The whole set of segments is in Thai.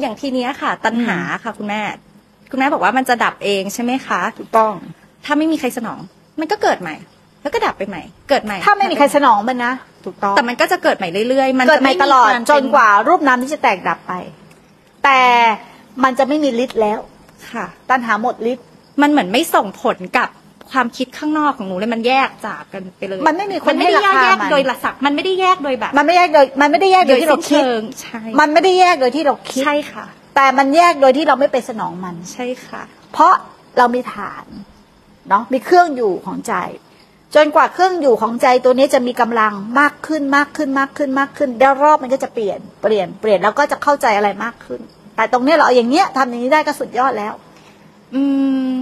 อย่างทีเนี้ยค่ะ ตัณหาค่ะ คุณแม่ คุณแม่บอกว่ามันจะดับเองใช่ไหมคะ ถูกต้อง ถ้าไม่มีใครสนอง มันก็เกิดใหม่ แล้วก็ดับไปใหม่ เกิดใหม่ ถ้าไม่มีใครสนองมันนะ ถูกต้อง แต่มันก็จะเกิดใหม่เรื่อยๆ มันเกิดจะใหม่ตลอดรจนกว่ารูปน้ำที่จะแตกดับไป แต่มันจะไม่มีฤทธิ์แล้ว ค่ะ ตัณหาหมดฤทธิ์ มันเหมือนไม่ส่งผลกับ ความคิดข้างนอกของหนูเลยมันแยกจากกันไปเลยมันไม่มีคนมันไม่ได้ให้ราคาแยกมันโดยหลักศักดิ์มันไม่ได้แยกโดยแบบมันไม่แยกโดยมันไม่ได้แยกโดยที่เราคิดสิ้นชิงใช่มันไม่ได้แยกโดยที่เราคิด ใช่ค่ะ แต่มันแยกโดยที่เราไม่ไปสนองมัน ใช่ค่ะ เพราะเรามีฐานเนาะมีเครื่องอยู่ของใจ จนกว่าเครื่องอยู่ของใจตัวนี้จะมีกำลังมากขึ้นมากขึ้นมากขึ้นมากขึ้นแล้วรอบมันก็จะเปลี่ยนเปลี่ยนเปลี่ยนแล้วก็จะเข้าใจอะไรมากขึ้น แต่ตรงเนี้ยเราเอาอย่างเงี้ยทำอย่างนี้ได้ก็สุดยอดแล้ว อืม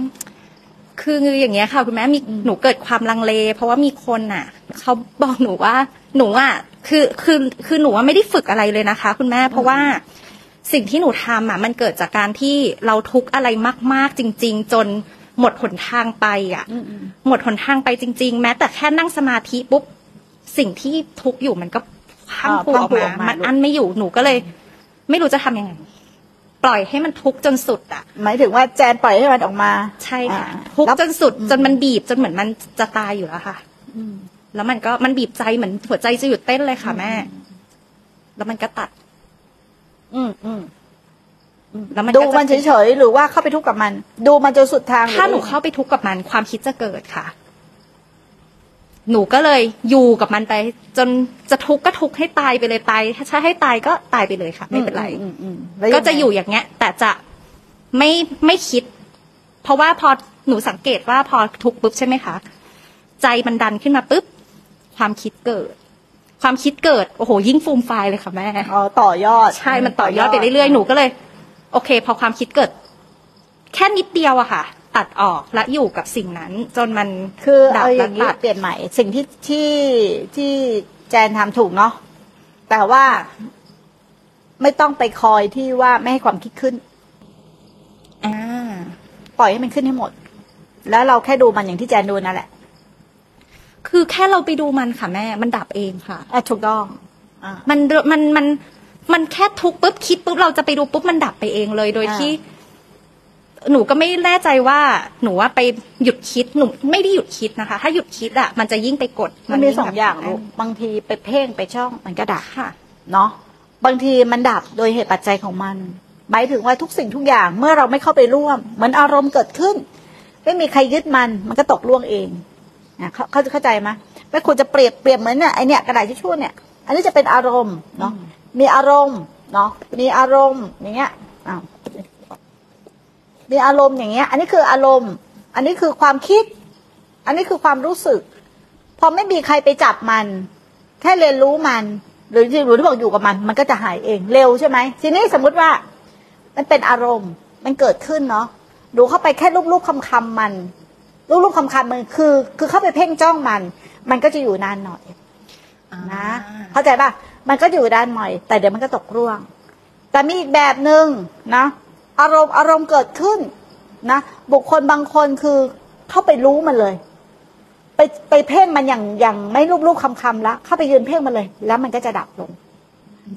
คืออย่างเงี้ยค่ะคุณแม่มีอืมหนูเกิดความลังเล เพราะว่ามีคนอะเขาบอกหนูว่า หนูอะคือคือคือหนูว่าไม่ได้ฝึกอะไรเลยนะคะ คุณแม่เพราะว่าสิ่งที่หนูทำอะมันเกิดจากการที่เราทุกข์อะไรมาก ๆ จริง ๆ จนหมดหนทางไปอะ หมดหนทางไปจริง ๆ แม้แต่แค่นั่งสมาธิปุ๊บสิ่งที่ทุกข์อยู่มันก็พังอ่าผูพรั่องอกพรูมาออกมามัมันอันไม่อยู่หนูก็เลย ไม่รู้จะทำยังไง ปล่อยให้มันทุกข์จนสุดอะ หมายถึงว่าแจนปล่อยให้มันออกมาใช่ค่ะ อ่าทุกข์แล้วจนสุดอืมจนมันบีบจนเหมือนมันจะตายอยู่แล้วค่ะ อืม แล้วมันก็มันบีบใจเหมือนหัวใจจะหยุดเต้นเลยค่ะแม่ แล้วมันก็ตัด อืมอืมแล้วมันดูก็จะมันเฉยๆหรือว่าเข้าไปทุกข์กับมัน ดูมันจนสุดทางถ้าหนูเข้าไปทุกข์กับมันความคิดจะเกิดค่ะ หนูก็เลยอยู่กับมันไป จนจะทุกข์ก็ทุกข์ให้ตายไปเลยตายถ้าให้ตายก็ตายไปเลยค่ะ ไม่เป็นไรอืมอืมแล้วงไงก็จะอยู่อย่างเงี้ย แต่จะไม่ไม่คิด เพราะว่าพอหนูสังเกตว่าพอทุกข์ปุ๊บใช่ไหมคะใจมันดันขึ้นมาปุ๊บความคิดเกิด ความคิดเกิดโอ้โหยิ่งฟูมไฟายเลยค่ะแม่ อ๋อต่อยอดใช่ มันต่อยอดไปเรื่อยๆ หนูก็เลย โอเค พอความคิดเกิด แค่นิดเดียวอะค่ะ ตัดออกและอยู่กับสิ่งนั้น จนมันคือดับเอาอและย่างนี้ตัด เปลี่ยนใหม่ สิ่งที่ที่ที่แจนทำถูกเนาะแต่ว่าไม่ต้องไปคอยที่ว่าไม่ให้ความคิดขึ้น อ่า ปล่อยให้มันขึ้นให้หมด แล้วเราแค่ดูมันอย่างที่แจนดูนั่นแหละคือแค่เราไปดูมันค่ะแม่ มันดับเองค่ะ อะถูกต้องอ่ามันมันมันมันแค่ทุกข์ปุ๊บคิดปุ๊บเราจะไปดูปุ๊บมันดับไปเองเลย โดยอ่า ที่ หนูก็ไม่แน่ใจว่าหนูว่าไปหยุดคิดหนูไม่ได้หยุดคิดนะคะ ถ้าหยุดคิดอะมันจะยิ่งไปกดมันมียิ่สองอย่างแบบลูกบางทีไปเพ่งไปช่องมันก็ดับค่ะเนาะบางทีมันดับโดยเหตุปัจจัยของมันหมายถึงว่าทุกสิ่งทุกอย่างเมื่อเราไม่เข้าไปร่วมเหมือนอารมณ์เกิดขึ้น ไม่มีใครยึดมันมันก็ตกล่วงเองนะเขาเขาจะเข้าใจไหมไม่ควรจะเปรียบเปรียบเหมือนเนี่ยไอเนี่ยกระดาษทิชชู่เนี่ย อันนี้จะเป็นอารมณ์เนาะมีอารมณ์เนาะมีอารมณ์อย่างเงี้ยอ้าว มีอารมณ์อย่างเงี้ย อันนี้คืออารมณ์ อันนี้คือความคิด อันนี้คือความรู้สึก พอไม่มีใครไปจับมัน แค่เรียนรู้มัน หรือที่หนูที่บอกอยู่กับมัน มันก็จะหายเองเร็วใช่ไหมทีนี้สมมุติว่า มันเป็นอารมณ์มันเกิดขึ้นเนาะดูเข้าไปแค่รูปๆคำคำๆมัน รูปๆคำคำๆมันคือ คือเข้าไปเพ่งจ้องมัน มันก็จะอยู่นานหน่อยนะเข้าใจป่ะมันก็อยู่ด้านหน่อย แต่เดี๋ยวมันก็ตกร่วง แต่มีอีกแบบหนึ่งนะ อารมณ์อารมณ์เกิดขึ้นนะบุคคลบางคนคือเข้าไปรู้มันเลย ไปไปเพ่งมันอย่างอย่างไม่รูปรูปคำคำๆละเข้าไปยืนเพ่งมันเลย แล้วมันก็จะดับลง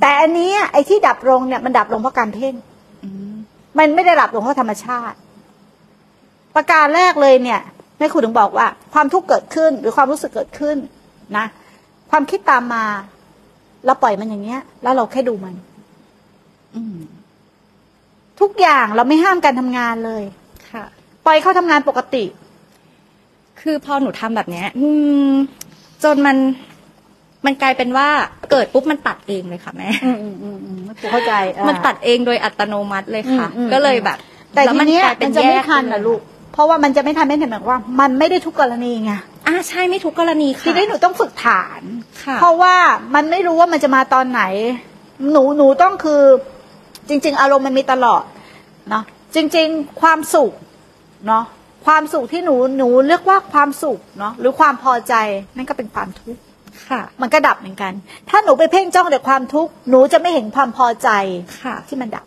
แต่อันนี้ไอ้ที่ดับลงเนี่ยมันดับลงเพราะการเพ่งมันไม่ได้ดับลงเพราะธรรมชาติ ประการแรกเลยเนี่ยแม่ครูถึงบอกว่า ความทุกข์เกิดขึ้นหรือความรู้สึกเกิดขึ้นนะ ความคิดตามมาเราปล่อยมันอย่างเงี้ย แล้วเราแค่ดูมัน อื ทุกอย่างเราไม่ห้ามการทำงานเลย ค่ะ ปล่อยเขาทำงานปกติ คือพอหนูทำแบบเนี้ยอืมจนมันมันกลายเป็นว่าเกิดปุ๊บมันตัดเองเลยค่ะแม่ อืมอืมอืมอืมครูเข้าใจอ่ามันตัดเองโดยอัตโนมัติเลยค่ะ อืมอืม ก็เลยแบบแต่ล้วทีเนี้ยกลายเป็มันจะไม่แยทันนะลูก เพราะว่ามันจะไม่ทันไม่ทันหมายความว่า มันไม่ได้ทุกกรณีไงอ่าใช่ไม่ทุกกรณีค่ะทีนี้หนูต้องฝึกฐาน ค่ะ เพราะว่ามันไม่รู้ว่ามันจะมาตอนไหน หนูหนูต้องคือ จริง ๆ อารมณ์มันมีตลอดเนาะจริง ๆ ความสุขเนาะความสุขที่หนูหนูเรียกว่าความสุขเนาะหรือความพอใจนั่นก็เป็นความทุกข์ค่ะ มันก็ดับเหมือนกัน ถ้าหนูไปเพ่งจ้องแต่ความทุกข์หนูจะไม่เห็นความพอใจค่ะ ที่มันดับ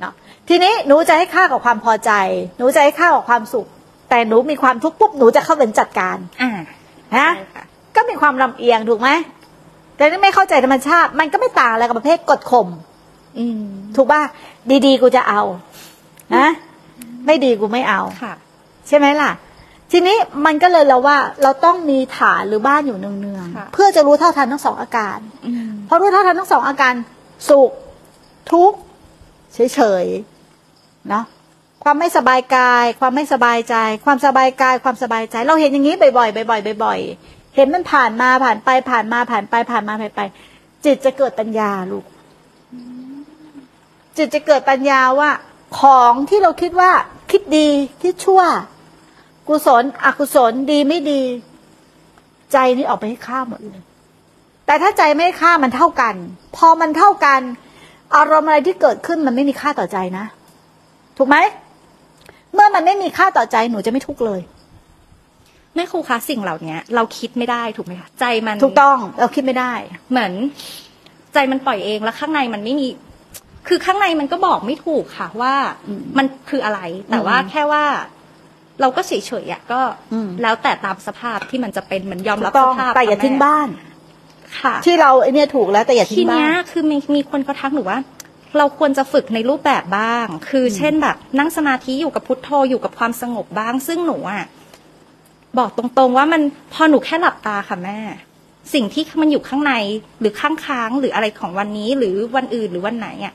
เนาะทีนี้หนูจะให้ค่ากับความพอใจ หนูจะให้ค่ากับความสุข แต่หนูมีความทุกข์ปุ๊บหนูจะเข้าเป็นจัดการอ่านะใช่ค่ะก็มีความลำเอียงถูกไหมแต่ถ้าไม่เข้าใจธรรมชาติ มันก็ไม่ต่างอะไรกับประเภทกดข่มอืม ถูกป่ะดีๆ กูจะเอานะไม่ดีกูไม่เอาค่ะใช่ไหมล่ะ ทีนี้มันก็เลยเราว่า เราต้องมีฐานหรือบ้านอยู่เนืองค่ะๆเพื่อจะรู้เท่าทันทั้งสองอาการอืมพอรู้เท่าทันทั้งสองอาการสุขทุกข์เฉยๆเนาะความไม่สบายกาย ความไม่สบายใจ ความสบายกาย ความสบายใจ เราเห็นอย่างนี้บ่อยๆบ่อยๆบ่อยๆเห็นมันผ่านมาผ่านไปผ่านมาผ่านไปผ่านมาผ่านไป จิตจะเกิดปัญญาลูก จิตจะเกิดปัญญาว่า ของที่เราคิดว่า คิดดีคิดชั่ว กุศล อกุศลดีไม่ดี ใจนี่ออกไปให้ข้ามหมดเลยแต่ถ้าใจไม่ให้ค่ามันเท่ากัน พอมันเท่ากัน อารมณ์อะไรที่เกิดขึ้นมันไม่มีค่าต่อใจนะ ถูกไหม เมื่อมันไม่มีค่าต่อใจหนูจะไม่ทุกข์เลยแม่ครูคะสิ่งเหล่านี้เราคิดไม่ได้ถูกไหมคะใจมันถูกต้องเราคิดไม่ได้ เหมือน ใจมันปล่อยเองแล้วข้างในมันไม่มี คือข้างในมันก็บอกไม่ถูกค่ะว่าอืมมันคืออะไร แต่อืมว่าแค่ว่า เราก็เฉยๆอะก็อืมแล้วแต่ตามสภาพที่มันจะเป็นเหมือนยอมถูรับกต้สองภาพแต่อย่าค่ะทิ้งแม่บ้าน ค่ะที่เราไอเนี่ยถูกแล้วแต่อย่าทีทิ้งบ้าเนี้ยนคือมีมีคนก็ทักหนูว่า เราควรจะฝึกในรูปแบบบ้าง คืออเช่นแบบ นั่งสมาธิอยู่กับพุทโธอยู่กับความสงบบ้าง ซึ่งหนูอะบอกตรงๆว่ามันพอหนูแค่หลับตาค่ะแม่สิ่งที่มันอยู่ข้างในหรือข้างค้างๆหรืออะไรของวันนี้หรือวันอื่นหรือวันไหนอะ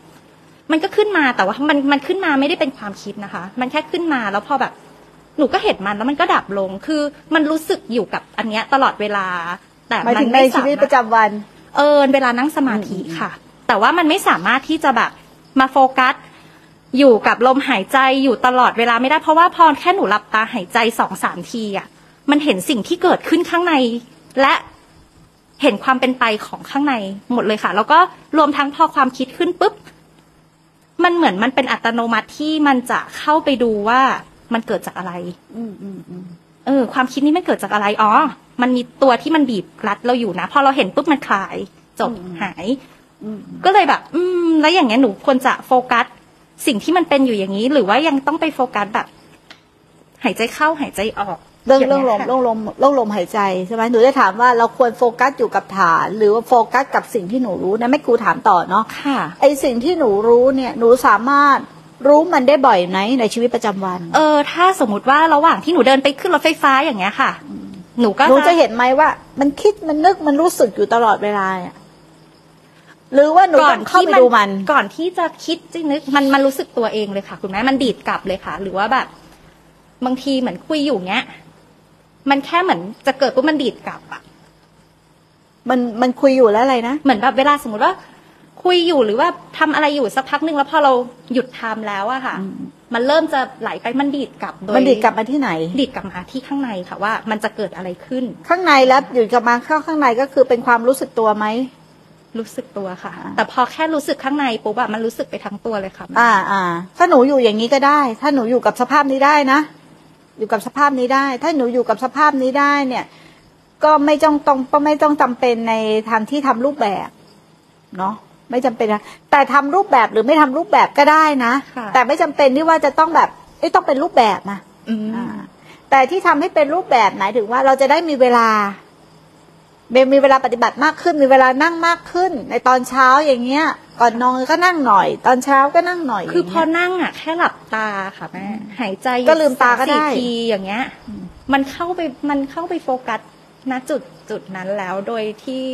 มันก็ขึ้นมาแต่ว่ามันมันขึ้นมาไม่ได้เป็นความคิดนะคะ มันแค่ขึ้นมาแล้วพอแบบหนูก็เห็นมันแล้วมันก็ดับลงคือมันรู้สึกอยู่กับอันเนี้ยตลอดเวลา แต่หมายมัถึนงในไม่ชีสาวิตมารถประจำวัน เออเวลานั่งสมาธิค่ะ แต่ว่ามันไม่สามารถที่จะแบบมาโฟกัส อยู่กับลมหายใจอยู่ตลอดเวลาไม่ได้เพราะว่าพอแค่หนูหลับตาหายใจสองสามทีอะมันเห็นสิ่งที่เกิดขึ้นข้างใน และเห็นความเป็นไปของข้างในหมดเลยค่ะ แล้วก็รวมทั้งพอความคิดขึ้นปุ๊บ มันเหมือนมันเป็นอัตโนมัติที่มันจะเข้าไปดูว่ามันเกิดจากอะไร อืมอืมอืมเออ ความคิดนี้มันเกิดจากอะไร อ๋อ มันมีตัวที่มันบีบรัดเราอยู่นะ พอเราเห็นปุ๊บมันคลาย จบหายอืมก็เลยแบบ อืม แล้วอย่างเงี้ยหนูควรจะโฟกัส สิ่งที่มันเป็นอยู่อย่างนี้ หรือว่ายังต้องไปโฟกัสแบบ หายใจเข้าหายใจออก เรื่องย่าเรื่องลมยค่ะเรื่องลมเรื่องลมหายใจใช่ไหมหนูได้ถามว่าเราควรโฟกัสอยู่กับฐาน หรือว่าโฟกัสกับสิ่งที่หนูรู้นะไม่ครูถามต่อเนาะค่ะ ไอสิ่งที่หนูรู้เนี่ยหนูสามารถรู้มันได้บ่อยไหมในชีวิตประจำวัน เออ ถ้าสมมติว่าระหว่างที่หนูเดินไปขึ้นรถไฟฟ้าอย่างเงี้ยค่ะ หนูก็หนูจะเห็นไหมว่า มันคิดมันนึกมันรู้สึกอยู่ตลอดเวลาอะหรือว่าหนูก่อต้นองเข้าที่ไปดูมัน ก่อนที่จะคิดจะนึกมันมันรู้สึกตัวเองเลยค่ะ คุณแม่มันดีดกลับเลยค่ะ หรือว่าแบบ บางทีเหมือนคุยอยู่เงี้ย มันแค่เหมือนจะเกิดปุ๊บมันดีดกลับอะมันมันคุยอยู่แล้วอะไรนะ เหมือนแบบเวลาสมมติว่า คุยอยู่หรือว่าทำอะไรอยู่สักพักหนึ่งแล้วพอเราหยุดทำแล้วอะค่ะอืมมันเริ่มจะไหลไปมันดีดกลับโดยมันดีดกลับมาที่ไหน ดีดกลับมาที่ข้างในค่ะว่า มันจะเกิดอะไรขึ้น ข้างในแล้วอยู่กับมาเข้าข้างในก็คือเป็นความรู้สึกตัวไหมรู้สึกตัวค่ะอ่าแต่พอแค่รู้สึกข้างในปุ๊บอะมันรู้สึกไปทั้งตัวเลยค่ะ อ่าอ่าถ้าหนูอยู่อย่างนี้ก็ได้ ถ้าหนูอยู่กับสภาพนี้ได้นะ อยู่กับสภาพนี้ได้ ถ้าหนูอยู่กับสภาพนี้ได้เนี่ย ก็ไม่ต้องต้องก็ไม่ต้องจำเป็นในทางที่ทำรูปแบบเนาะไม่จำเป็นนะแต่ทำรูปแบบหรือไม่ทำรูปแบบก็ได้นะค่ะแต่ไม่จำเป็นที่ว่าจะต้องแบบเอ้ยต้องเป็นรูปแบบนะอืมอ่าแต่ที่ทำให้เป็นรูปแบบหมายถึงว่าเราจะได้มีเวลา มีมีเวลาปฏิบัติมากขึ้น มีเวลานั่งมากขึ้น ในตอนเช้าอย่างเงี้ย ก่อนนอนก็นั่งหน่อย ตอนเช้าก็นั่งหน่อยคือพอย่างเงี้ยนั่งอะแค่หลับตาค่ะแม่หายใจก็ลืมตาก็ได้สมสี่ทีอย่างเงี้ย มันเข้าไปมันเข้าไปโฟกัสณจุดจุดนั้นแล้วโดยที่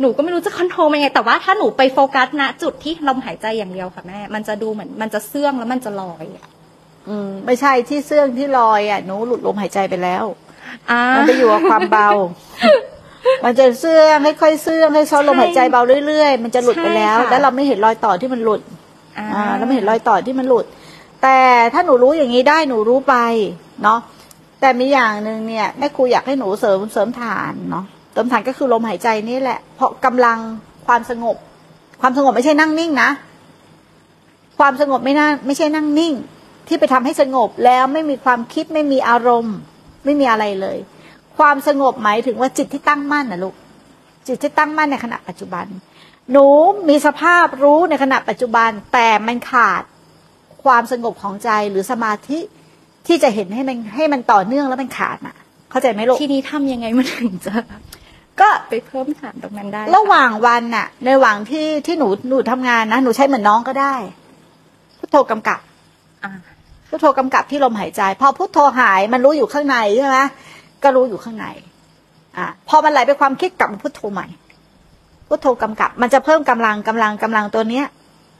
หนูก็ไม่รู้จะคอนโทรลมันยังไงแต่ว่าถ้าหนูไปโฟกัสณจุดที่ลมหายใจอย่างเดียวค่ะแม่มันจะดูเหมือนมันจะเสื่องแล้วมันจะลอยอะอืมไม่ใช่ที่เสื่องที่ลอยอะหนูหลุดลมหายใจไปแล้วอ่ามันไปอยู่กับความเบา มันจะเสื่องค่อยๆเสื่องให้เขาลมหายใจเบาเรื่อยๆ มันจะหลุดไปแล้ว ใช่ค่ะ แล้วเราไม่เห็นรอยต่อที่มันหลุด อ่า อ่าแล้วไม่เห็นรอยต่อที่มันหลุด แต่ถ้าหนูรู้อย่างนี้ได้หนูรู้ไปเนาะแต่มีอย่างหนึ่งเนี่ยแม่ครูอยากให้หนูเสริมเสริมฐานเนาะเสริมฐานก็คือลมหายใจนี่แหละ เพราะกำลังความสงบ ความสงบไม่ใช่นั่งนิ่งนะ ความสงบไม่น่าไม่ใช่นั่งนิ่ง ที่ไปทำให้สงบแล้วไม่มีความคิดไม่มีอารมณ์ ไม่มีอะไรเลย ความสงบหมายถึงว่าจิตที่ตั้งมั่นนะลูกจิตที่ตั้งมั่นในขณะปัจจุบัน หนูมีสภาพรู้ในขณะปัจจุบัน แต่มันขาดความสงบของใจหรือสมาธิที่จะเห็นให้มันให้มันต่อเนื่องแล้วมันขาดน่ะ เข้าใจไหมลูกทีนี้ทำยังไงมันถึงจะก็ไปเพิ่มฐานตรงนั้นได้ ระหว่างวันน่ะ ในระหว่างที่ที่หนูหนูทำงานนะหนูใช้เหมือนน้องก็ได้พุทโธกำกับอ่าพุทโธกำกับที่ลมหายใจ พอพุทโธหายมันรู้อยู่ข้างในใช่ไหม ก็รู้อยู่ข้างในอะพอมันไหลไปความคิดกลับมาพุทโธใหม่พุทโธกำกับ มันจะเพิ่มกำลังกำลังกำลังตัวเนี้ย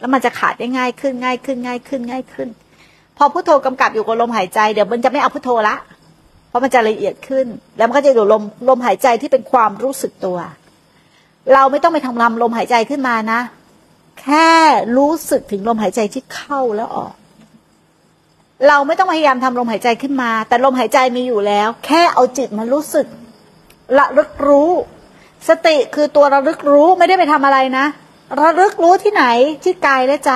แล้วมันจะขาดได้ง่ายขึ้นง่ายขึ้นง่ายขึ้นง่ายขึ้น พอพุทโธกำกับอยู่กับลมหายใจเดี๋ยวมันจะไม่เอาพุทโธละเพราะมันจะละเอียดขึ้น แล้วมันก็จะอยู่ลมลมหายใจที่เป็นความรู้สึกตัว เราไม่ต้องไปทำลำลมหายใจขึ้นมานะ แค่รู้สึกถึงลมหายใจที่เข้าแล้วออก เราไม่ต้องพยายามทำลมหายใจขึ้นมา แต่ลมหายใจมีอยู่แล้ว แค่เอาจิตมารู้สึกระลึกรู้ สติคือตัวระลึกรู้ไม่ได้ไปทำอะไรนะ ระลึกรู้ที่ไหนที่กายและใจ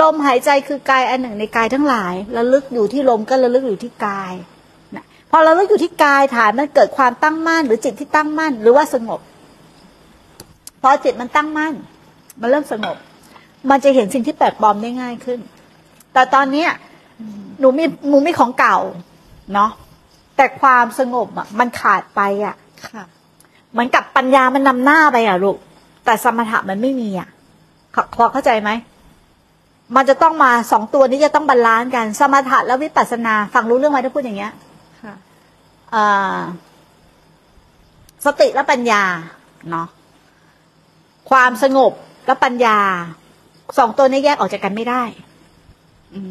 ลมหายใจคือกายอันหนึ่งในกายทั้งหลาย ระลึกอยู่ที่ลมก็ระลึกอยู่ที่กายนะพอระลึกอยู่ที่กายฐานมันเกิดความตั้งมั่น หรือจิตที่ตั้งมั่น หรือว่าสงบพอจิตมันตั้งมั่น มันเริ่มสงบ มันจะเห็นสิ่งที่แปลกปลอมได้ง่ายขึ้น แต่ตอนเนี้ย หนูมีหนูมีของเก่า เนาะแต่ความสงบอะ มันขาดไปอะค่ะเหมือนกับปัญญามันนำหน้าไปอะลูกแต่สมถะมันไม่มีอะขอพอเข้าใจไหมมันจะต้องมาสองตัวนี้จะต้อง balance กัน สมถะและวิปัสสนาฟังรู้เรื่องไหมถ้าพูดอย่างเงี้ยค่ะอ่าสติและปัญญาเนาะความสงบและปัญญาสองตัวนี้แยกออกจากกันไม่ได้อื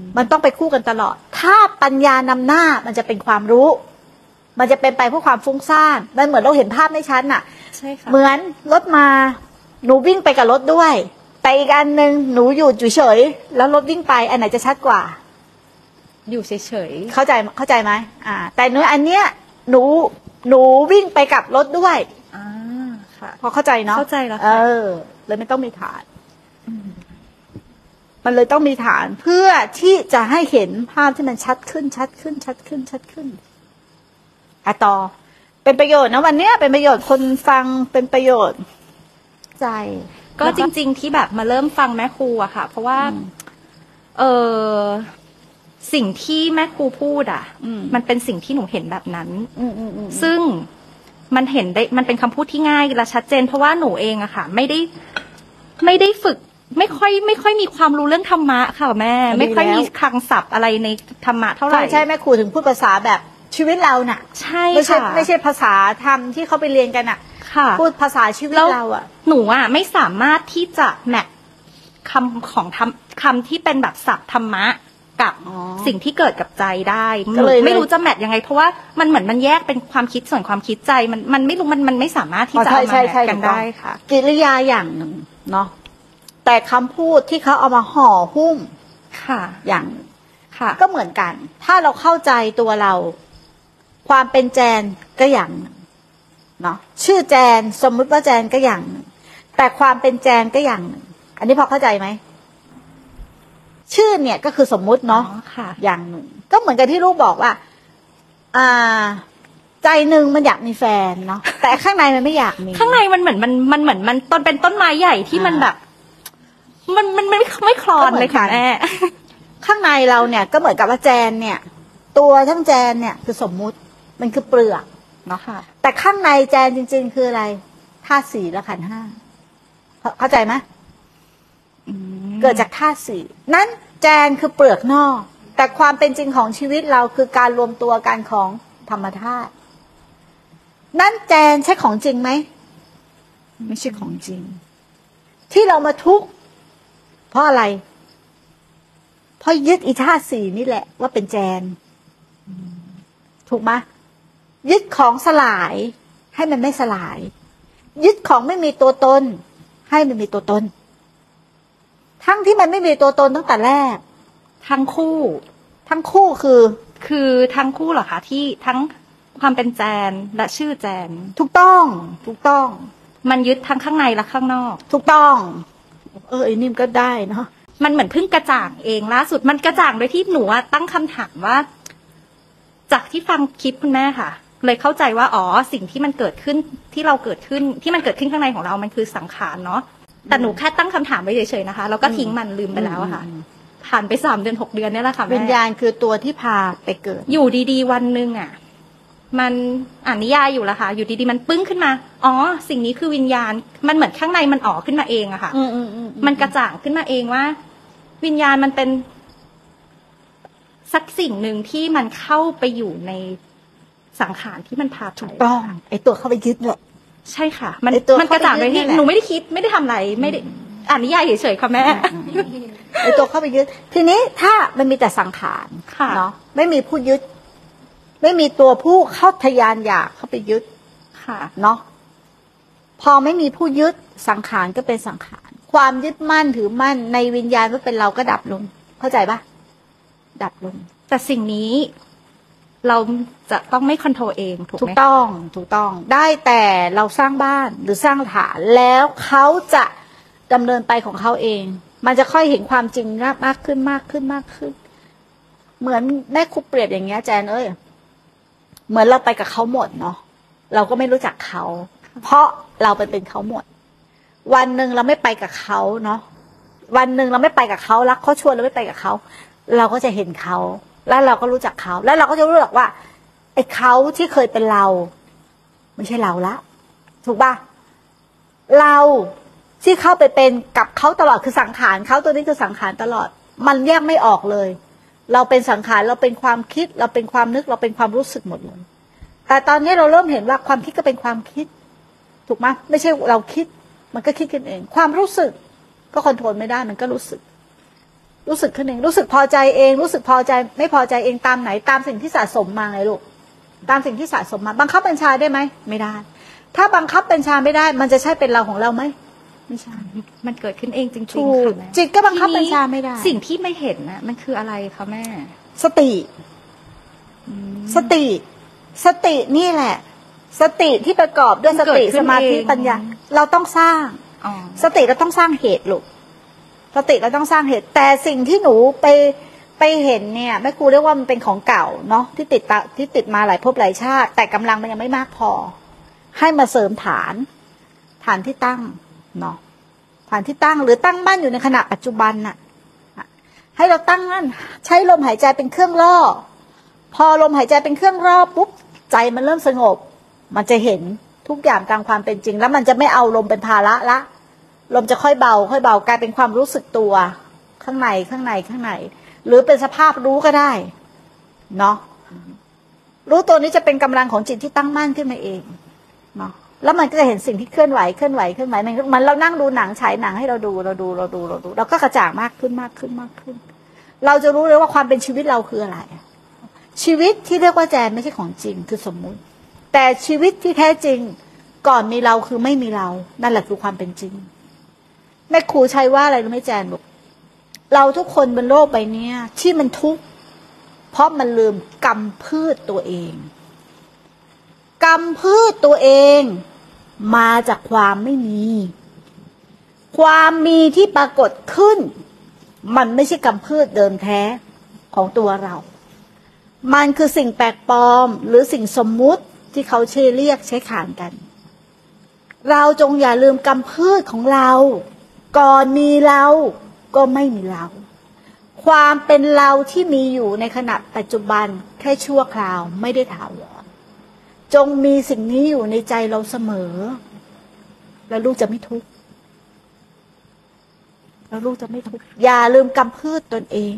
มมันต้องไปคู่กันตลอด ถ้าปัญญานำหน้ามันจะเป็นความรู้ มันจะเป็นไปเพื่อความฟุ้งซ่านมันเหมือนเราเห็นภาพไม่ชัดน่ะใช่ค่ะเหมือนรถมาหนูวิ่งไปกับรถด้วย แต่อีกอันหนึ่งหนูอยู่อยู่เฉยแล้วรถวิ่งไป อันไหนจะชัดกว่า อยู่เฉยเข้าใจเข้าใจไหมอ่า แต่หนูอันเนี้ยหนูหนูวิ่งไปกับรถด้วยๆอ่าค่ะ พอเข้าใจเนาะเข้าใจแล้วเอค่ะอเลยไม่ต้องมีฐาน มันเลยต้องมีฐานเพื่อที่จะให้เห็นภาพที่มันชัดขึ้นชัดขึ้น ชัดขึ้น ชัดขึ้นอะต่อ เป็นประโยชน์นะวันเนี้ยเป็นประโยชน์คนฟังเป็นประโยชน์ ใจ ก็จริง ๆ ที่แบบมาเริ่มฟังแม่ครูอะค่ะ เพราะว่าอืมเออสิ่งที่แม่ครูพูดอะอืมมันเป็นสิ่งที่หนูเห็นแบบนั้นอืมอืมอืมซึ่งมันเห็นได้ มันเป็นคำพูดที่ง่ายและชัดเจน เพราะว่าหนูเองอะค่ะ ไม่ได้ไม่ได้ฝึก ไม่ค่อยไม่ค่อยมีความรู้เรื่องธรรมะค่ะแม่ ไม่ค่อยมีคลังศัพท์อะไรในธรรมะเท่าไหร่ใช่ใช่แม่ครูถึงพูดภาษาแบบชีวิตเราน่ะ ใช่ไม่ใช่ค่ะไม่ใช่ภาษาธรรมที่เขาไปเรียนกันอะ ค่ะพูดภาษาชีวิตแล้วเราอะ หนูอะไม่สามารถที่จะแมทคำของธรรมคำที่เป็นแบบศัพท์ธรรมะกับอ๋อสิ่งที่เกิดกับใจได้หก็นูเลยไม่รู้จะแมทยังไง เพราะว่ามันเหมือนมันแยกเป็นความคิดส่วนความคิดใจมันมันไม่รู้มันมันไม่สามารถที่จะอ๋อเอาใช่มาใช่แมทใช่กันถูกต้องได้ค่ะ กิริยาอย่างหนึ่งเนาะ แต่คำพูดที่เขาเอามาห่อหุ้มค่ะ อย่างหนึ่งค่ะ ก็เหมือนกัน ถ้าเราเข้าใจตัวเรา ความเป็นแจนก็อย่างหนึ่งเนาะชื่อแจนสมมุติว่าแจนก็อย่างหนึ่งแต่ความเป็นแจนก็อย่างหนึ่งอันนี้พอเข้าใจไหมชื่อเนี่ยก็คือสมมุติเนาะอ๋อค่ะอย่างหนึ่ง ก็เหมือนกับที่ลูกบอกว่า อ่า ใจหนึ่งมันอยากมีแฟนเนาะแต่ข้างในมันไม่อยากมี ข้างในมันเหมือนมันมันเหมือนมันต้นเป็นต้นไม้ใหญ่ที่มันอ่าแบบ มันมันไม่ไม่คลอนเลยค่ะก็เหมือนกันแม่ข้างในเราเนี่ยก็เหมือนกับว่าแจนเนี่ย ตัวทั้งแจนเนี่ยคือสมมุติมันคือเปลือกเนาะค่ะ แต่ข้างในแจนจริง ๆ คืออะไรธาตุสี่และขันธ์ห้าเข้าเข้าใจไหมเกิดจากธาตุสี่นั้นแจนคือเปลือกนอก แต่ความเป็นจริงของชีวิตเราคือการรวมตัวกันของธรรมธาตุนั้นแจนใช่ของจริงไหมไม่ใช่ของจริง ที่เรามาทุกข์ เพราะอะไร เพราะยึดอีธาตุสี่นี่แหละ ว่าเป็นแจน ถูกไหมยึดของสลาย ให้มันไม่สลาย ยึดของไม่มีตัวตน ให้มันมีตัวตน ทั้งที่มันไม่มีตัวตนตั้งแต่แรก ทั้งคู่ ทั้งคู่คือ คือทั้งคู่เหรอคะที่ทั้งความเป็นแจนและชื่อแจน ถูกต้อง ถูกต้อง มันยึดทั้งข้างในและข้างนอก ถูกต้อง เออไอ้นิ่มก็ได้เนาะมันเหมือนเพิ่งกระจ่างเองล่าสุดมันกระจ่างโดยที่หนูอะตั้งคำถามว่า จากที่ฟังคลิปคุณแม่ค่ะ เลยเข้าใจว่าอ๋อสิ่งที่มันเกิดขึ้นที่เราเกิดขึ้นที่มันเกิดขึ้นข้างในของเรามันคือสังขารเนาะแต่หนูแค่ตั้งคำถามไว้เฉยๆนะคะ แล้วก็ทิ้งมันลืมไปแล้วอะค่ะ ผ่านไปสามเดือนหกเดือนเนี่ยแหละค่ะวิญแม่ญาณคือตัวที่พาไปเกิด อยู่ดีๆ วันหนึ่งอะ มันอ่านนิยายอยู่แล้วค่ะ อยู่ดีๆมันปึ้งขึ้นมา อ๋อ สิ่งนี้คือวิญญาณ มันเหมือนข้างในมันออกขึ้นมาเองอะค่ะอืมอืมอืมมันกระจ่างขึ้นมาเองว่า วิญญาณมันเป็น สักสิ่งหนึ่งที่มันเข้าไปอยู่ในสังขารที่มันพาไปต้อง ไอตัวเข้าไปยึดแหละใช่ค่ะ มันไอ้ตัวมันกระจ่างไปเข้าไปยึดที่นี่แหละหนูไม่ได้คิดไม่ได้ทำอะไรไม่ได้อ่านนิยายเฉยๆค่ะแม่ไอตัวเข้าไปยึด ทีนี้ถ้ามันมีแต่สังขารค่ะเนาะไม่มีผู้ยึด ไม่มีตัวผู้เข้าทะยานอยากเข้าไปยึดค่ะเนาะพอไม่มีผู้ยึดสังขารก็เป็นสังขาร ความยึดมั่นถือมั่นในวิญญาณว่าเป็นเราก็ดับลง เข้าใจปะดับลง แต่สิ่งนี้เราจะต้องไม่คอนโทรลเองถูกถูไหกมต้องถูกต้อง ได้แต่เราสร้างบ้านหรือสร้างฐานแล้วเขาจะดำเนินไปของเขาเอง มันจะค่อยเห็นความจริงมากขึ้นมากขึ้นมากขึ้น เหมือนแม่ครูเปรียบอย่างเงี้ยแจนเอ้ย เหมือนเราไปกับเขาหมดเนาะเราก็ไม่รู้จักเขา เพราะเราไปเป็นเขาหมด วันหนึ่งเราไม่ไปกับเขาเนาะวันหนึ่งเราไม่ไปกับเขารักเขาชวนเราไม่ไปกับเขา เราก็จะเห็นเขา แล้วเราก็รู้จักเขา แล้วเราก็จะรู้หรอกว่าไอ้เขาที่เคยเป็นเรา ไม่ใช่เราละ ถูกป่ะเราที่เข้าไปเป็นกับเขาตลอดคือสังขารเขาตัวนี้คือสังขารตลอด มันแยกไม่ออกเลย เราเป็นสังขารเราเป็นความคิด เราเป็นความนึกเราเป็นความรู้สึกหมดเลยแต่ตอนนี้เราเริ่มเห็นว่าความคิดก็เป็นความคิด ถูกไหมไม่ใช่เราคิด มันก็คิดขึ้นเอง ความรู้สึกก็คอนโทรลไม่ได้มันก็รู้สึก รู้สึกขึ้นเองรู้สึกพอใจเอง รู้สึกพอใจ ไม่พอใจเองตามไหน ตามสิ่งที่สะสมมาไงลูกตามสิ่งที่สะสมมา บังคับบัญชาได้ไหมไม่ได้ ถ้าบังคับบัญชาไม่ได้ มันจะใช่เป็นเราของเราไหม ไม่ใช่ มันเกิดขึ้นเองจริงถูๆกค่ะแม่จิตก็บังคับทีนี้บัญชาไม่ได้ สิ่งที่ไม่เห็นนะมันคืออะไรคะแม่สติสติ สตินี่แหละ สติที่ประกอบด้วยมัสนเกิดติขึ้สนมาธิเอง ปัญญา เราต้องสร้าง อ๋อ สติเราต้องสร้างเหตุลูกสติเราต้องสร้างเหตุ แต่สิ่งที่หนูไปไปเห็นเนี่ยแม่ครูเรียกว่ามันเป็นของเก่าเนาะที่ติดตาที่ติดมาหลายภพหลายชาติ แต่กำลังมันยังไม่มากพอ ให้มาเสริมฐาน ฐานที่ตั้ง เนาะฐานที่ตั้งหรือตั้งมั่นอยู่ในขณะปัจจุบันน่ะให้เราตั้งมั่นใช้ลมหายใจเป็นเครื่องล่อ พอลมหายใจเป็นเครื่องล่อปุ๊บใจมันเริ่มสงบ มันจะเห็นทุกอย่างตามความเป็นจริง แล้วมันจะไม่เอาลมเป็นภาระละ ลมจะค่อยเบา ค่อยเบากลายเป็นความรู้สึกตัว ข้างในข้างในข้างใน หรือเป็นสภาพรู้ก็ได้เนาะรู้ตัวนี้จะเป็นกำลังของจิตที่ตั้งมั่นขึ้นมาเองเนาะ แล้วมันก็จะเห็นสิ่งที่เคลื่อนไหวเคลื่อนไหวเคลื่อนไหวมันมันเรานั่งดูหนังฉายหนังให้เราดูเราดูเราดูเราดู เราก็กระจ่างมากขึ้นมากขึ้นมากขึ้น เราจะรู้เลยว่าความเป็นชีวิตเราคืออะไร ชีวิตที่เรียกว่าแจนไม่ใช่ของจริงคือสมมุติ แต่ชีวิตที่แท้จริงก่อนมีเราคือไม่มีเรา นั่นแหละคือความเป็นจริง แม่ครูใช้ว่าอะไรรู้ไหมแจนบอกเราทุกคนบนโลกใบนี้ที่มันทุกข์เพราะมันลืมกำพืชตัวเอง กำพืชตัวเอง มาจากความไม่มี ความมีที่ปรากฏขึ้น มันไม่ใช่กำพืชเดิมแท้ของตัวเรา มันคือสิ่งแปลกปลอมหรือสิ่งสมมุติที่เขาใช้เรียกใช้ขานกัน เราจงอย่าลืมกำพืชของเรา ก่อนมีเราก็ไม่มีเรา ความเป็นเราที่มีอยู่ในขณะปัจจุบันแค่ชั่วคราวไม่ได้ถาวร จงมีสิ่งนี้อยู่ในใจเราเสมอ แล้วลูกจะไม่ทุกข์แล้วลูกจะไม่ทุกข์อย่าลืมกำพืชตนเอง